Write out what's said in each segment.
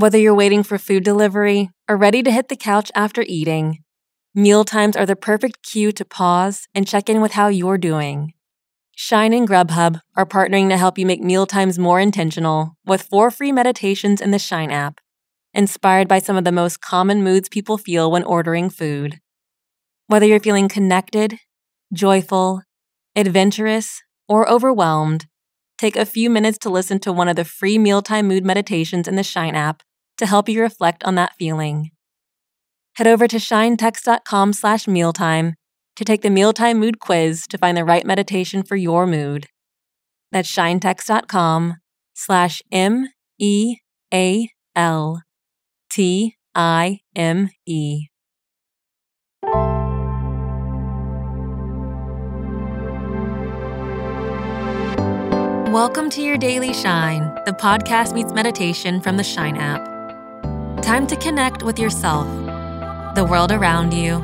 Whether you're waiting for food delivery or ready to hit the couch after eating, meal times are the perfect cue to pause and check in with how you're doing. Shine and Grubhub are partnering to help you make meal times more intentional with four free meditations in the Shine app, inspired by some of the most common moods people feel when ordering food. Whether you're feeling connected, joyful, adventurous, or overwhelmed, take a few minutes to listen to one of the free mealtime mood meditations in the Shine app to help you reflect on that feeling. Head over to shinetext.com slash mealtime to take the mealtime mood quiz to find the right meditation for your mood. That's shinetext.com slash M E A L T I M E. Welcome to your Daily Shine, the podcast meets meditation from the Shine app. Time to connect with yourself, the world around you,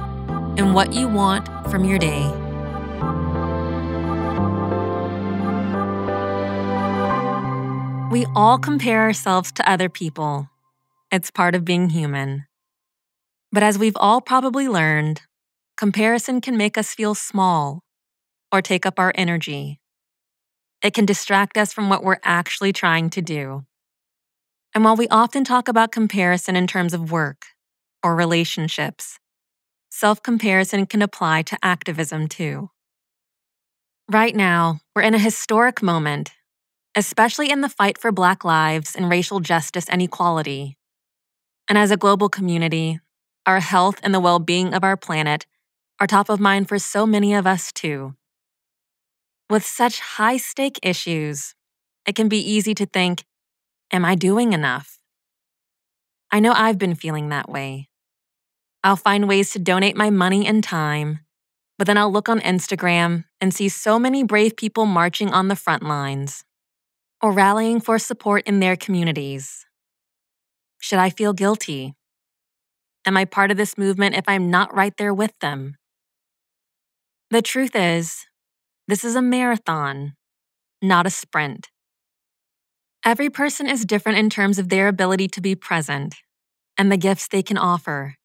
and what you want from your day. We all compare ourselves to other people. It's part of being human. But as we've all probably learned, comparison can make us feel small or take up our energy. It can distract us from what we're actually trying to do. And while we often talk about comparison in terms of work or relationships, self comparison can apply to activism too. Right now, we're in a historic moment, especially in the fight for Black lives and racial justice and equality. And as a global community, our health and the well being of our planet are top of mind for so many of us too. With such high stake issues, it can be easy to think, Am I doing enough? I know I've been feeling that way. I'll find ways to donate my money and time, but then I'll look on Instagram and see so many brave people marching on the front lines or rallying for support in their communities. Should I feel guilty? Am I part of this movement if I'm not right there with them? The truth is, this is a marathon, not a sprint. Every person is different in terms of their ability to be present and the gifts they can offer.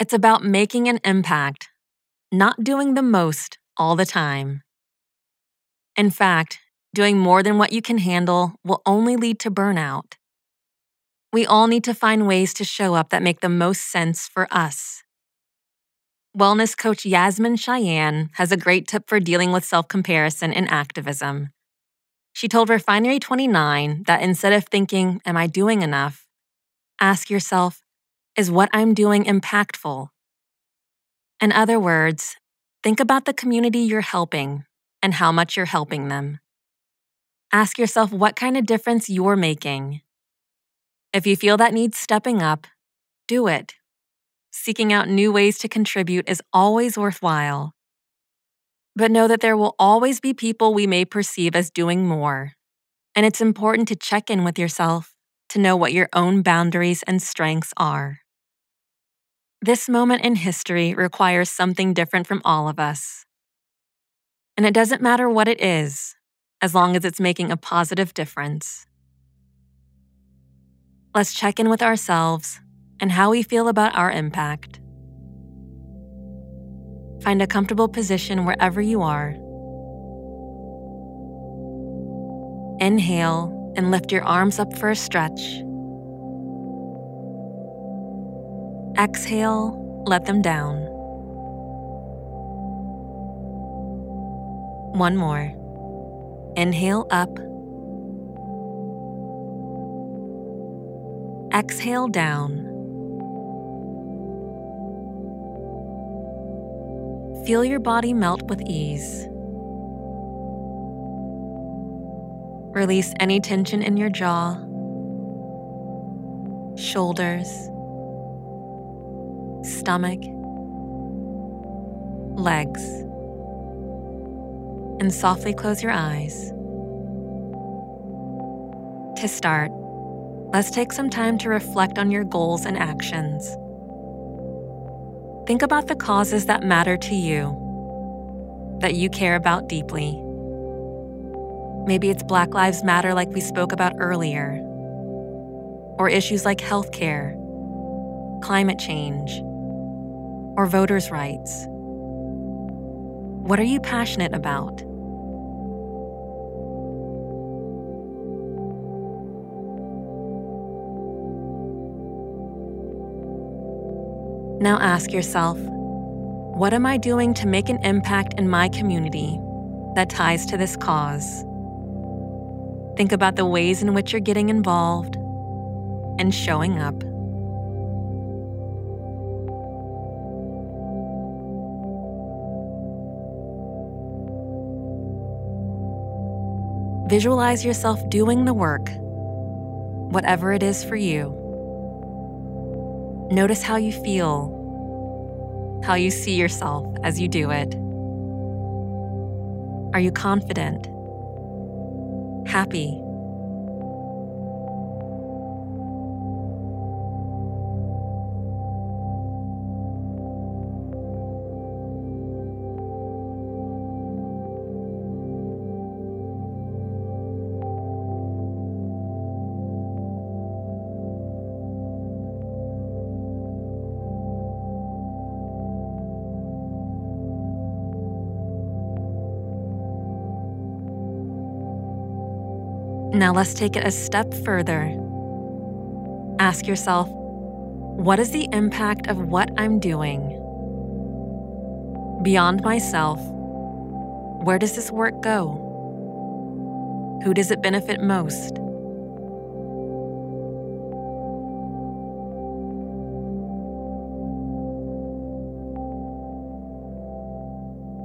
It's about making an impact, not doing the most all the time. In fact, doing more than what you can handle will only lead to burnout. We all need to find ways to show up that make the most sense for us. Wellness coach Yasmin Cheyenne has a great tip for dealing with self comparison in activism. She told Refinery 29 that instead of thinking, Am I doing enough? ask yourself, Is what I'm doing impactful? In other words, think about the community you're helping and how much you're helping them. Ask yourself what kind of difference you're making. If you feel that needs stepping up, do it seeking out new ways to contribute is always worthwhile. But know that there will always be people we may perceive as doing more. And it's important to check in with yourself to know what your own boundaries and strengths are. This moment in history requires something different from all of us. And it doesn't matter what it is, as long as it's making a positive difference. Let's check in with ourselves and how we feel about our impact. Find a comfortable position wherever you are. Inhale and lift your arms up for a stretch. Exhale, let them down. One more. Inhale up. Exhale down. Feel your body melt with ease. Release any tension in your jaw, shoulders, stomach, legs, and softly close your eyes. To start, let's take some time to reflect on your goals and actions. Think about the causes that matter to you, that you care about deeply. Maybe it's Black Lives Matter, like we spoke about earlier. or issues like healthcare, climate change, or voters' rights? What are you passionate about? Now ask yourself what am I doing to make an impact in my community that ties to this cause? Think about the ways in which you're getting involved and showing up. Visualize yourself doing the work, whatever it is for you. Notice how you feel, how you see yourself as you do it. Are you confident? Happy? Now let's take it a step further. Ask yourself, what is the impact of what I'm doing? Beyond myself, where does this work go? Who does it benefit most?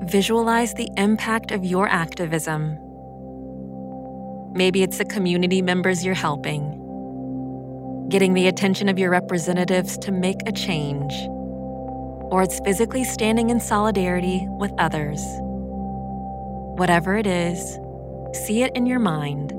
Visualize the impact of your activism Maybe it's the community members you're helping, getting the attention of your representatives to make a change, or it's physically standing in solidarity with others. Whatever it is, see it in your mind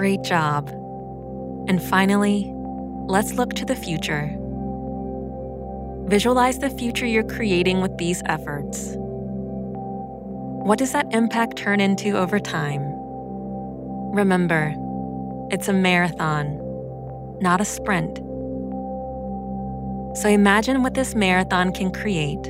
Great job. And finally, let's look to the future. Visualize the future you're creating with these efforts. What does that impact turn into over time? Remember, it's a marathon, not a sprint. So imagine what this marathon can create.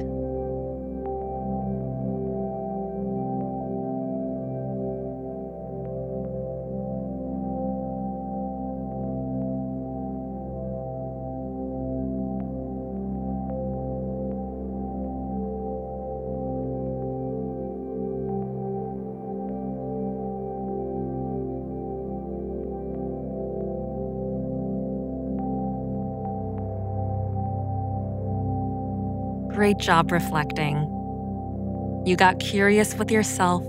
Great job reflecting. You got curious with yourself,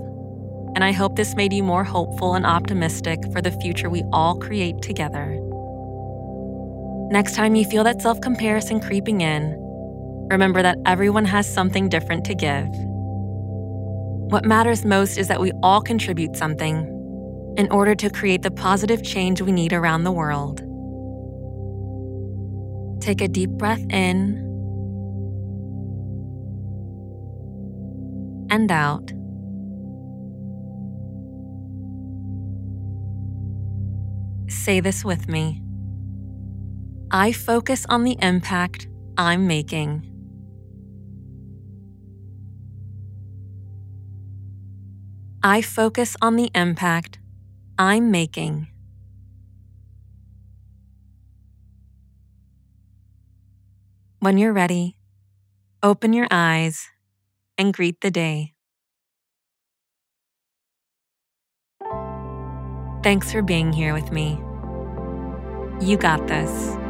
and I hope this made you more hopeful and optimistic for the future we all create together. Next time you feel that self comparison creeping in, remember that everyone has something different to give. What matters most is that we all contribute something in order to create the positive change we need around the world. Take a deep breath in and out. Say this with me. I focus on the impact I'm making. I focus on the impact I'm making. When you're ready, open your eyes and greet the day. Thanks for being here with me. You got this.